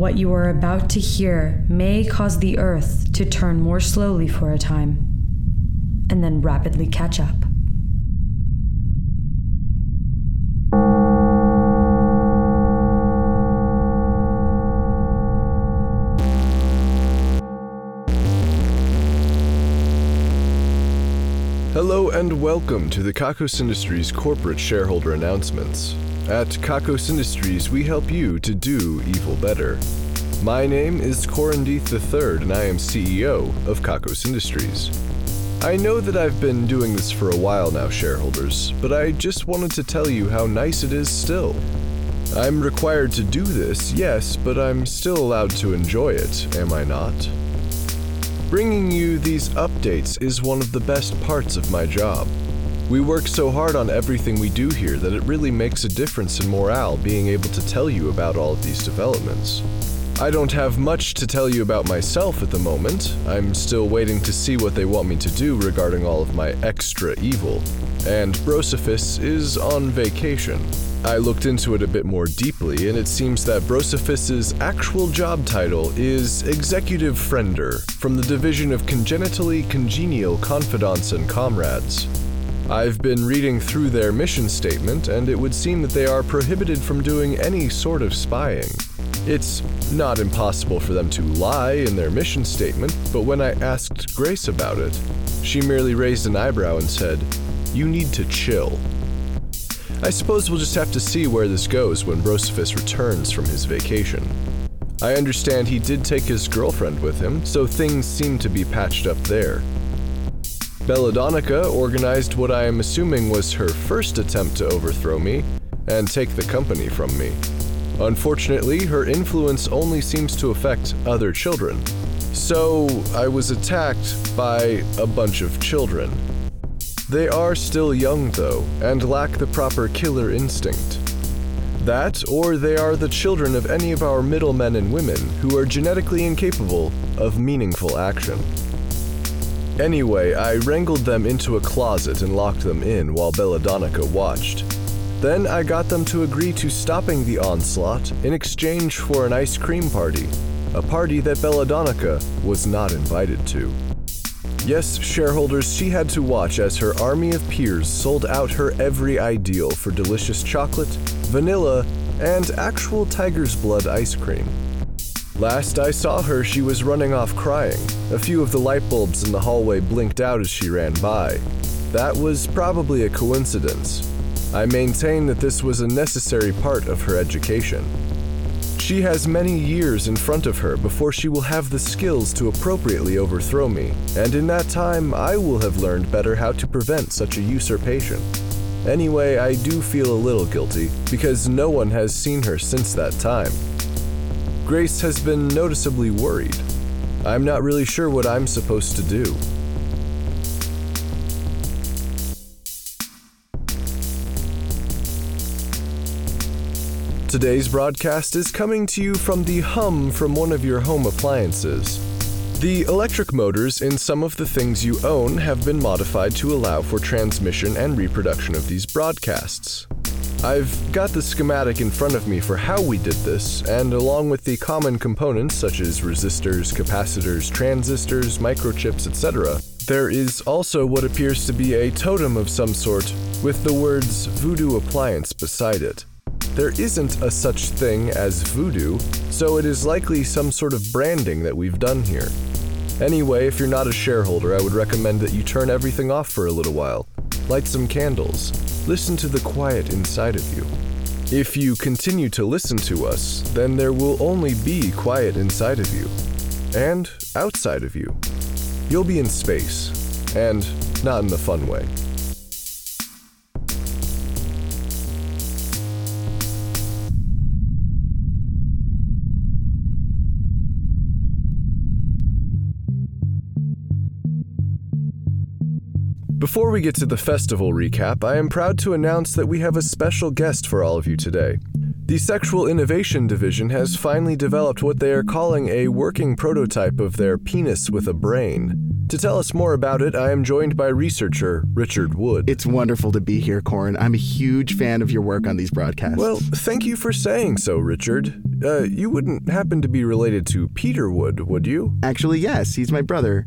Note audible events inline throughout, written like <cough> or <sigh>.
What you are about to hear may cause the Earth to turn more slowly for a time, and then rapidly catch up. Hello and welcome to the Kakos Industries corporate shareholder announcements. At Kakos Industries, we help you to do evil better. My name is Corin Deeth III, and I am CEO of Kakos Industries. I know that I've been doing this for a while now, shareholders, but I just wanted to tell you how nice it is still. I'm required to do this, yes, but I'm still allowed to enjoy it, am I not? Bringing you these updates is one of the best parts of my job. We work so hard on everything we do here that it really makes a difference in morale being able to tell you about all of these developments. I don't have much to tell you about myself at the moment. I'm still waiting to see what they want me to do regarding all of my extra evil. And Brosophis is on vacation. I looked into it a bit more deeply, and it seems that Brosophis's actual job title is Executive Friender from the Division of Congenitally Congenial Confidants and Comrades. I've been reading through their mission statement, and it would seem that they are prohibited from doing any sort of spying. It's not impossible for them to lie in their mission statement, but when I asked Grace about it, she merely raised an eyebrow and said, You need to chill. I suppose we'll just have to see where this goes when Brosophis returns from his vacation. I understand he did take his girlfriend with him, so things seem to be patched up there. Belladonna organized what I am assuming was her first attempt to overthrow me and take the company from me. Unfortunately, her influence only seems to affect other children. So, I was attacked by a bunch of children. They are still young, though, and lack the proper killer instinct. That, or they are the children of any of our middlemen and women who are genetically incapable of meaningful action. Anyway, I wrangled them into a closet and locked them in while Belladonna watched. Then I got them to agree to stopping the onslaught in exchange for an ice cream party, a party that Belladonna was not invited to. Yes, shareholders, she had to watch as her army of peers sold out her every ideal for delicious chocolate, vanilla, and actual tiger's blood ice cream. Last I saw her, she was running off crying. A few of the light bulbs in the hallway blinked out as she ran by. That was probably a coincidence. I maintain that this was a necessary part of her education. She has many years in front of her before she will have the skills to appropriately overthrow me, and in that time I will have learned better how to prevent such a usurpation. Anyway, I do feel a little guilty, because no one has seen her since that time. Grace has been noticeably worried. I'm not really sure what I'm supposed to do. Today's broadcast is coming to you from the hum from one of your home appliances. The electric motors in some of the things you own have been modified to allow for transmission and reproduction of these broadcasts. I've got the schematic in front of me for how we did this, and along with the common components such as resistors, capacitors, transistors, microchips, etc., there is also what appears to be a totem of some sort with the words Voodoo Appliance beside it. There isn't a such thing as voodoo, so it is likely some sort of branding that we've done here. Anyway, if you're not a shareholder, I would recommend that you turn everything off for a little while. Light some candles. Listen to the quiet inside of you. If you continue to listen to us, then there will only be quiet inside of you. And outside of you. You'll be in space. And not in the fun way. Before we get to the festival recap, I am proud to announce that we have a special guest for all of you today. The Sexual Innovation Division has finally developed what they are calling a working prototype of their penis with a brain. To tell us more about it, I am joined by researcher Richard Wood. It's wonderful to be here, Corin. I'm a huge fan of your work on these broadcasts. Well, thank you for saying so, Richard. Uh, you wouldn't happen to be related to Peter Wood, would you? Actually, yes, he's my brother.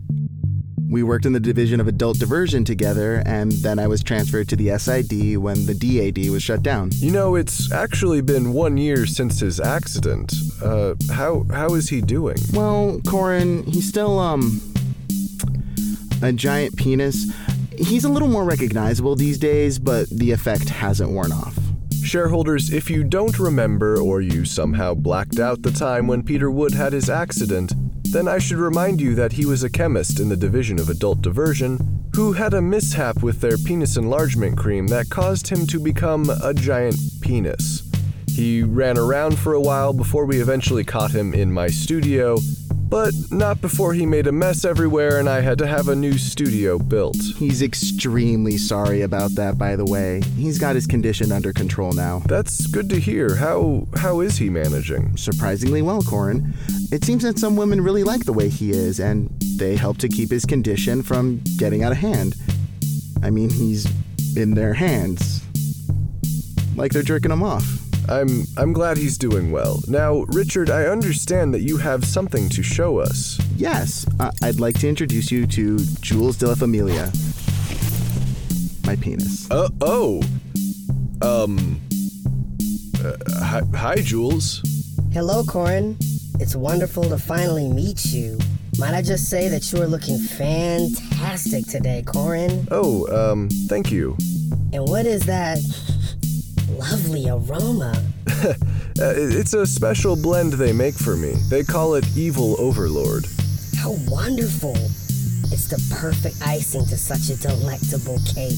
We worked in the division of adult diversion together, and then I was transferred to the SID when the DAD was shut down. You know, it's actually been one year since his accident. Uh, how how is he doing? Well, Corin, he's still um a giant penis. He's a little more recognizable these days, but the effect hasn't worn off. Shareholders, if you don't remember or you somehow blacked out the time when Peter Wood had his accident, then I should remind you that he was a chemist in the division of adult diversion who had a mishap with their penis enlargement cream that caused him to become a giant penis. He ran around for a while before we eventually caught him in my studio but not before he made a mess everywhere and I had to have a new studio built. He's extremely sorry about that, by the way. He's got his condition under control now. That's good to hear. How how is he managing? Surprisingly well, Corin. It seems that some women really like the way he is, and they help to keep his condition from getting out of hand. I mean, he's in their hands. Like they're jerking him off. I'm I'm glad he's doing well. Now, Richard, I understand that you have something to show us. Yes, uh, I'd like to introduce you to Jules de la Familia. My penis. Uh oh. Um. Uh, hi, hi, Jules. Hello, Corin. It's wonderful to finally meet you. Might I just say that you are looking fantastic today, Corin? Oh, um, thank you. And what is that lovely aroma. <laughs> uh, it's a special blend they make for me. They call it Evil Overlord. How wonderful! It's the perfect icing to such a delectable cake.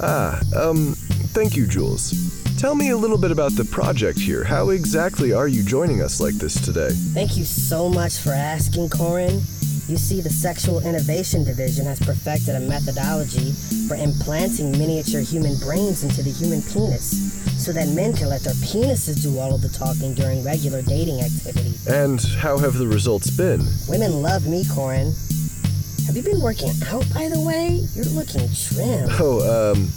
Ah, um, thank you, Jules. Tell me a little bit about the project here. How exactly are you joining us like this today? Thank you so much for asking, Corin. You see, the Sexual Innovation Division has perfected a methodology for implanting miniature human brains into the human penis so that men can let their penises do all of the talking during regular dating activity. And how have the results been? Women love me, Corin. Have you been working out, by the way? You're looking trim. Oh, um,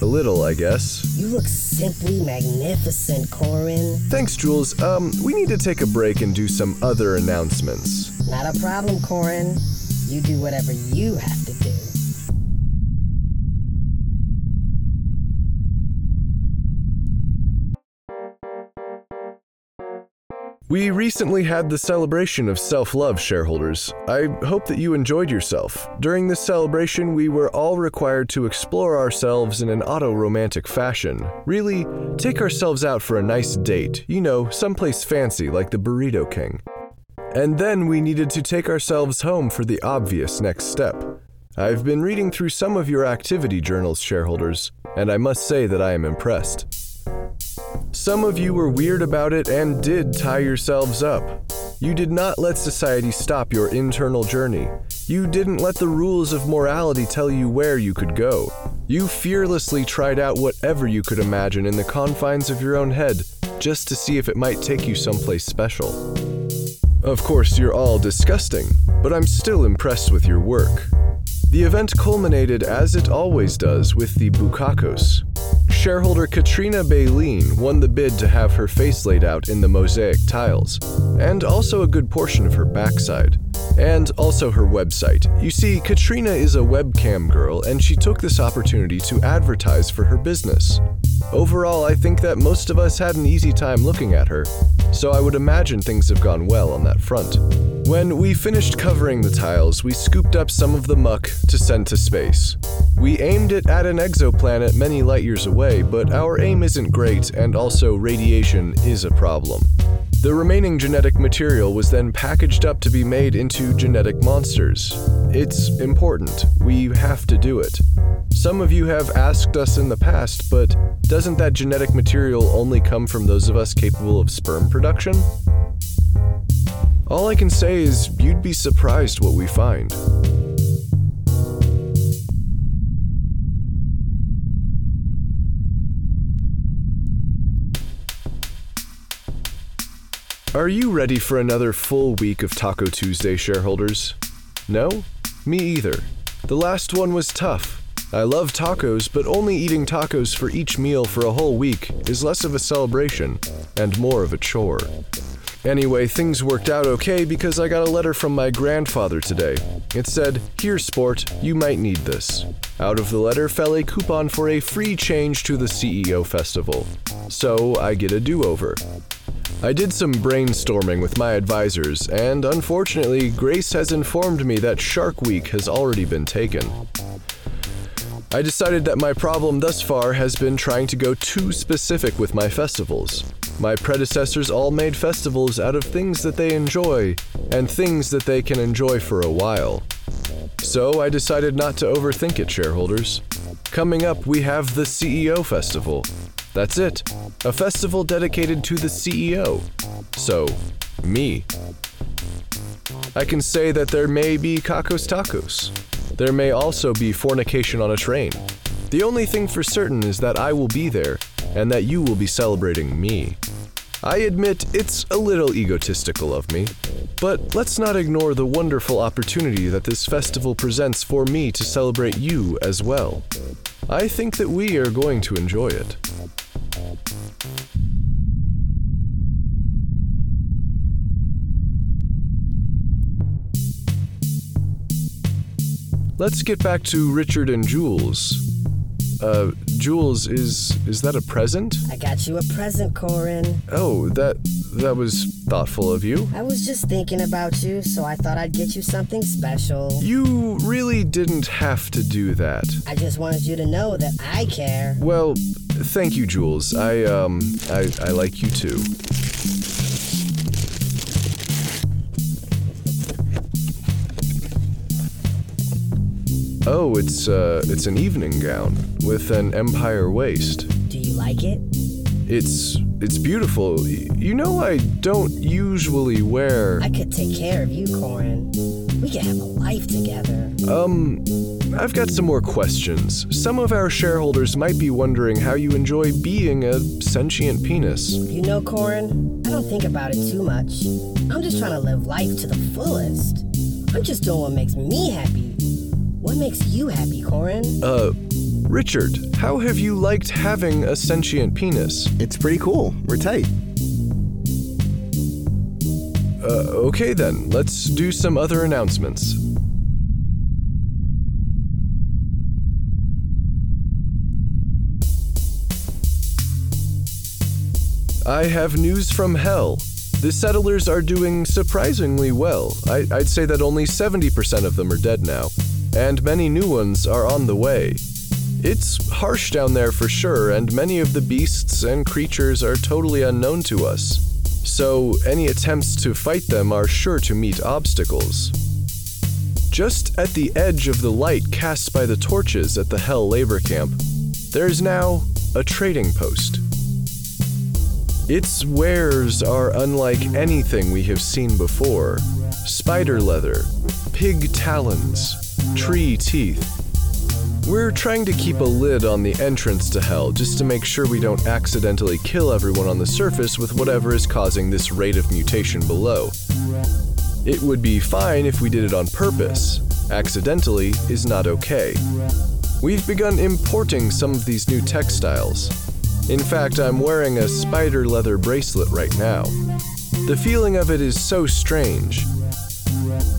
a little, I guess. You look simply magnificent, Corin. Thanks, Jules. Um, we need to take a break and do some other announcements. Not a problem, Corin. You do whatever you have to do. We recently had the celebration of self love, shareholders. I hope that you enjoyed yourself. During this celebration, we were all required to explore ourselves in an auto romantic fashion. Really, take ourselves out for a nice date, you know, someplace fancy like the Burrito King. And then we needed to take ourselves home for the obvious next step. I've been reading through some of your activity journals, shareholders, and I must say that I am impressed. Some of you were weird about it and did tie yourselves up. You did not let society stop your internal journey. You didn't let the rules of morality tell you where you could go. You fearlessly tried out whatever you could imagine in the confines of your own head, just to see if it might take you someplace special. Of course, you're all disgusting, but I'm still impressed with your work. The event culminated, as it always does, with the Bukakos, shareholder Katrina Baleen won the bid to have her face laid out in the mosaic tiles, and also a good portion of her backside, and also her website. You see, Katrina is a webcam girl, and she took this opportunity to advertise for her business. Overall, I think that most of us had an easy time looking at her, so I would imagine things have gone well on that front. When we finished covering the tiles, we scooped up some of the muck to send to space. We aimed it at an exoplanet many light years away, but our aim isn't great, and also radiation is a problem. The remaining genetic material was then packaged up to be made into genetic monsters. It's important. We have to do it. Some of you have asked us in the past, but doesn't that genetic material only come from those of us capable of sperm production? All I can say is you'd be surprised what we find. Are you ready for another full week of Taco Tuesday, shareholders? No? me either. The last one was tough. I love tacos, but only eating tacos for each meal for a whole week is less of a celebration and more of a chore. Anyway, things worked out okay because I got a letter from my grandfather today. It said, Here, sport, you might need this. Out of the letter fell a coupon for a free change to the CEO festival. So I get a do over. I did some brainstorming with my advisors, and unfortunately, Grace has informed me that Shark Week has already been taken. I decided that my problem thus far has been trying to go too specific with my festivals. My predecessors all made festivals out of things that they enjoy and things that they can enjoy for a while. So I decided not to overthink it, shareholders. Coming up, we have the CEO Festival. That's it, a festival dedicated to the CEO. So, me. I can say that there may be Kakos Tacos. There may also be fornication on a train. The only thing for certain is that I will be there and that you will be celebrating me. I admit it's a little egotistical of me, but let's not ignore the wonderful opportunity that this festival presents for me to celebrate you as well. I think that we are going to enjoy it. Let's get back to Richard and Jules. Uh, Jules, is is that a present? I got you a present, Corin. Oh, that that was thoughtful of you. I was just thinking about you, so I thought I'd get you something special. You really didn't have to do that. I just wanted you to know that I care. Well, thank you, Jules. I um I I like you too. Oh, it's uh it's an evening gown with an empire waist. Do you like it? It's it's beautiful. Y- You know I don't usually wear I could take care of you, Corin. We could have a life together. Um I've got some more questions. Some of our shareholders might be wondering how you enjoy being a sentient penis. You know, Corin, I don't think about it too much. I'm just trying to live life to the fullest. I'm just doing what makes me happy. What makes you happy, Corin? Uh Richard, how have you liked having a sentient penis? It's pretty cool. We're tight. Uh, okay then, let's do some other announcements. I have news from hell. The settlers are doing surprisingly well. I, I'd say that only 70% of them are dead now, and many new ones are on the way. It's harsh down there for sure, and many of the beasts and creatures are totally unknown to us. So, any attempts to fight them are sure to meet obstacles. Just at the edge of the light cast by the torches at the Hell labor camp, there is now a trading post. Its wares are unlike anything we have seen before spider leather, pig talons, tree teeth. We're trying to keep a lid on the entrance to Hell just to make sure we don't accidentally kill everyone on the surface with whatever is causing this rate of mutation below. It would be fine if we did it on purpose. Accidentally is not okay. We've begun importing some of these new textiles. In fact, I'm wearing a spider leather bracelet right now. The feeling of it is so strange.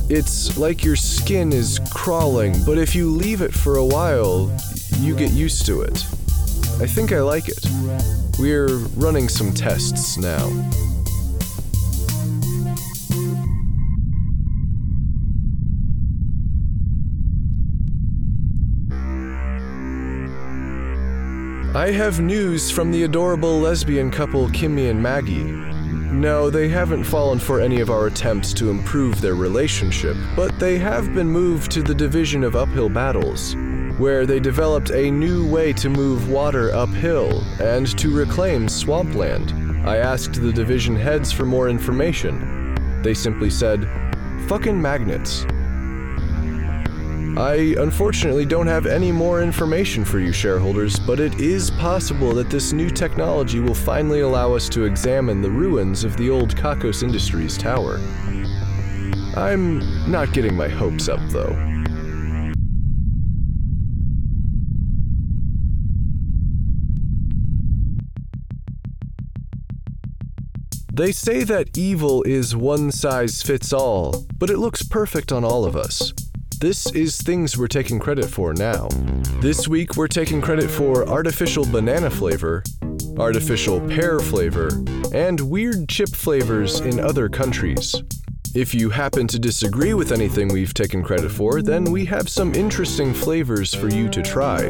It's like your skin is crawling, but if you leave it for a while, you get used to it. I think I like it. We're running some tests now. I have news from the adorable lesbian couple Kimmy and Maggie. No, they haven't fallen for any of our attempts to improve their relationship, but they have been moved to the Division of Uphill Battles, where they developed a new way to move water uphill and to reclaim swampland. I asked the division heads for more information. They simply said, fucking magnets. I unfortunately don't have any more information for you shareholders, but it is possible that this new technology will finally allow us to examine the ruins of the old Kakos Industries tower. I'm not getting my hopes up, though. They say that evil is one size fits all, but it looks perfect on all of us. This is things we're taking credit for now. This week, we're taking credit for artificial banana flavor, artificial pear flavor, and weird chip flavors in other countries. If you happen to disagree with anything we've taken credit for, then we have some interesting flavors for you to try.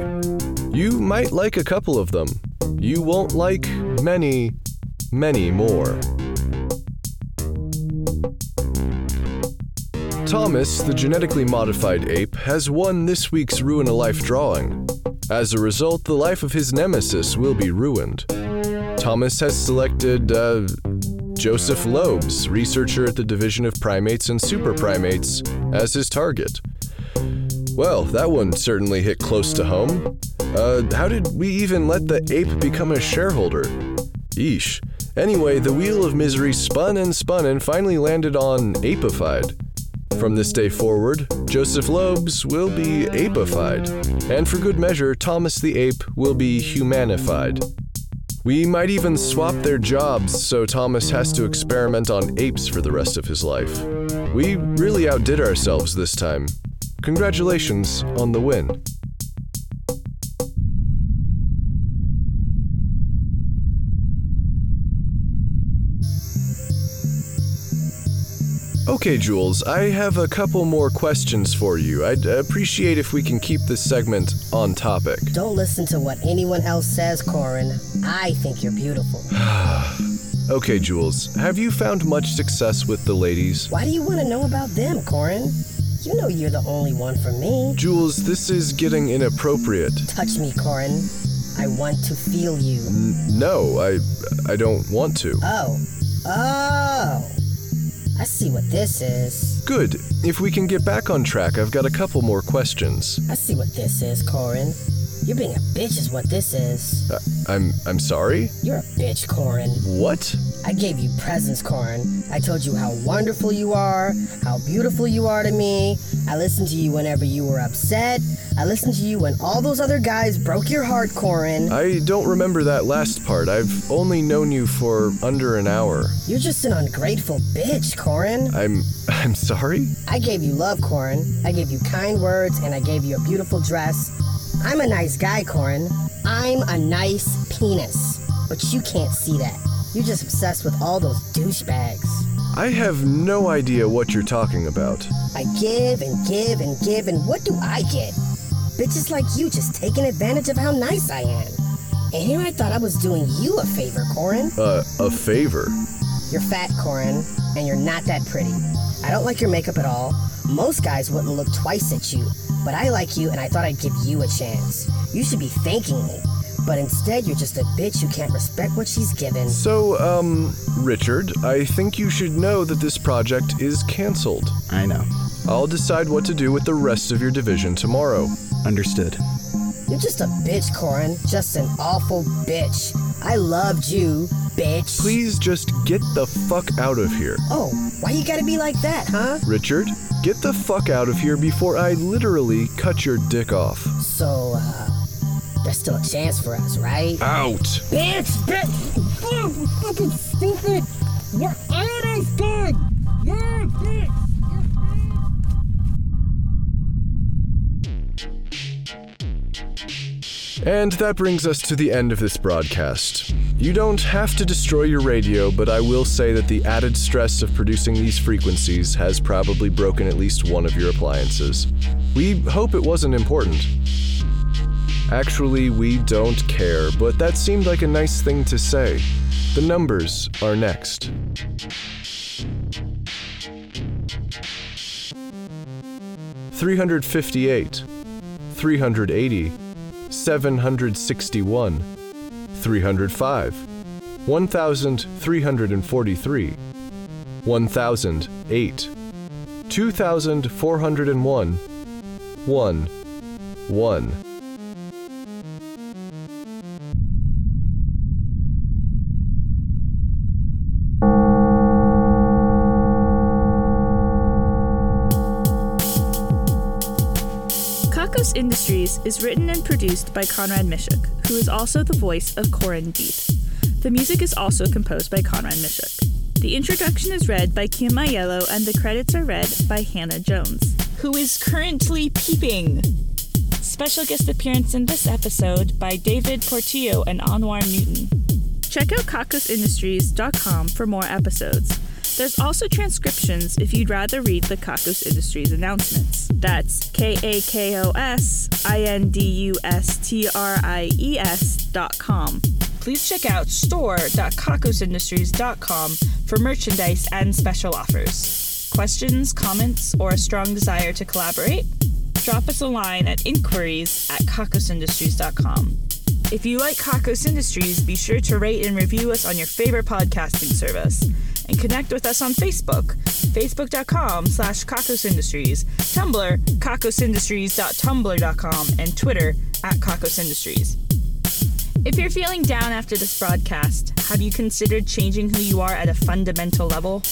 You might like a couple of them. You won't like many, many more. Thomas, the genetically modified ape, has won this week's Ruin a Life drawing. As a result, the life of his nemesis will be ruined. Thomas has selected uh, Joseph Loebs, researcher at the Division of Primates and Super Primates, as his target. Well, that one certainly hit close to home. Uh, how did we even let the ape become a shareholder? Eesh. Anyway, the wheel of misery spun and spun and finally landed on Apeified. From this day forward, Joseph Lobes will be apified, and for good measure, Thomas the Ape will be humanified. We might even swap their jobs so Thomas has to experiment on apes for the rest of his life. We really outdid ourselves this time. Congratulations on the win. Okay, Jules, I have a couple more questions for you. I'd appreciate if we can keep this segment on topic. Don't listen to what anyone else says, Corin. I think you're beautiful. <sighs> Okay, Jules, have you found much success with the ladies? Why do you want to know about them, Corin? You know you're the only one for me. Jules, this is getting inappropriate. Touch me, Corin. I want to feel you. N- no, I I don't want to. Oh. Oh. I see what this is. Good. If we can get back on track, I've got a couple more questions. I see what this is, Corin. You're being a bitch is what this is. Uh, I'm I'm sorry. You're a bitch, Corin. What? I gave you presents, Corin. I told you how wonderful you are, how beautiful you are to me. I listened to you whenever you were upset. I listened to you when all those other guys broke your heart, Corin. I don't remember that last part. I've only known you for under an hour. You're just an ungrateful bitch, Corin. I'm <laughs> I'm sorry. I gave you love, Corin. I gave you kind words, and I gave you a beautiful dress. I'm a nice guy, Corin. I'm a nice penis. But you can't see that. You're just obsessed with all those douchebags. I have no idea what you're talking about. I give and give and give, and what do I get? Bitches like you just taking advantage of how nice I am. And here I thought I was doing you a favor, Corin. Uh, a favor. You're fat, Corin, and you're not that pretty. I don't like your makeup at all. Most guys wouldn't look twice at you, but I like you and I thought I'd give you a chance. You should be thanking me. But instead, you're just a bitch who can't respect what she's given. So, um, Richard, I think you should know that this project is cancelled. I know. I'll decide what to do with the rest of your division tomorrow. Understood. You're just a bitch, Corin. Just an awful bitch. I loved you, bitch. Please just get the fuck out of here. Oh, why you gotta be like that, huh? Richard, get the fuck out of here before I literally cut your dick off. So, uh, there's still a chance for us, right? Out! Bitch, bitch! You <laughs> fucking stupid! You're always And that brings us to the end of this broadcast. You don't have to destroy your radio, but I will say that the added stress of producing these frequencies has probably broken at least one of your appliances. We hope it wasn't important. Actually, we don't care, but that seemed like a nice thing to say. The numbers are next. Three hundred fifty-eight, three hundred eighty, 761, 305, 1343, 1008, 2401, 1, 1. Kakos Industries is written and produced by Conrad Mishuk, who is also the voice of Corin Deeth. The music is also composed by Conrad Mishuk. The introduction is read by Kim Aiello and the credits are read by Hannah Jones. Who is currently peeping? Special guest appearance in this episode by David Portillo and Anwar Newton. Check out kakosindustries.com for more episodes. There's also transcriptions if you'd rather read the Kakos Industries announcements. That's K A K O S I N D U S T R I E S dot com. Please check out store.kakosindustries.com for merchandise and special offers. Questions, comments, or a strong desire to collaborate? Drop us a line at inquiries at kakosindustries.com. If you like Kakos Industries, be sure to rate and review us on your favorite podcasting service. And connect with us on Facebook, facebook.com slash kakosindustries, Tumblr, kakosindustries.tumblr.com, and Twitter at kakosindustries. If you're feeling down after this broadcast, have you considered changing who you are at a fundamental level?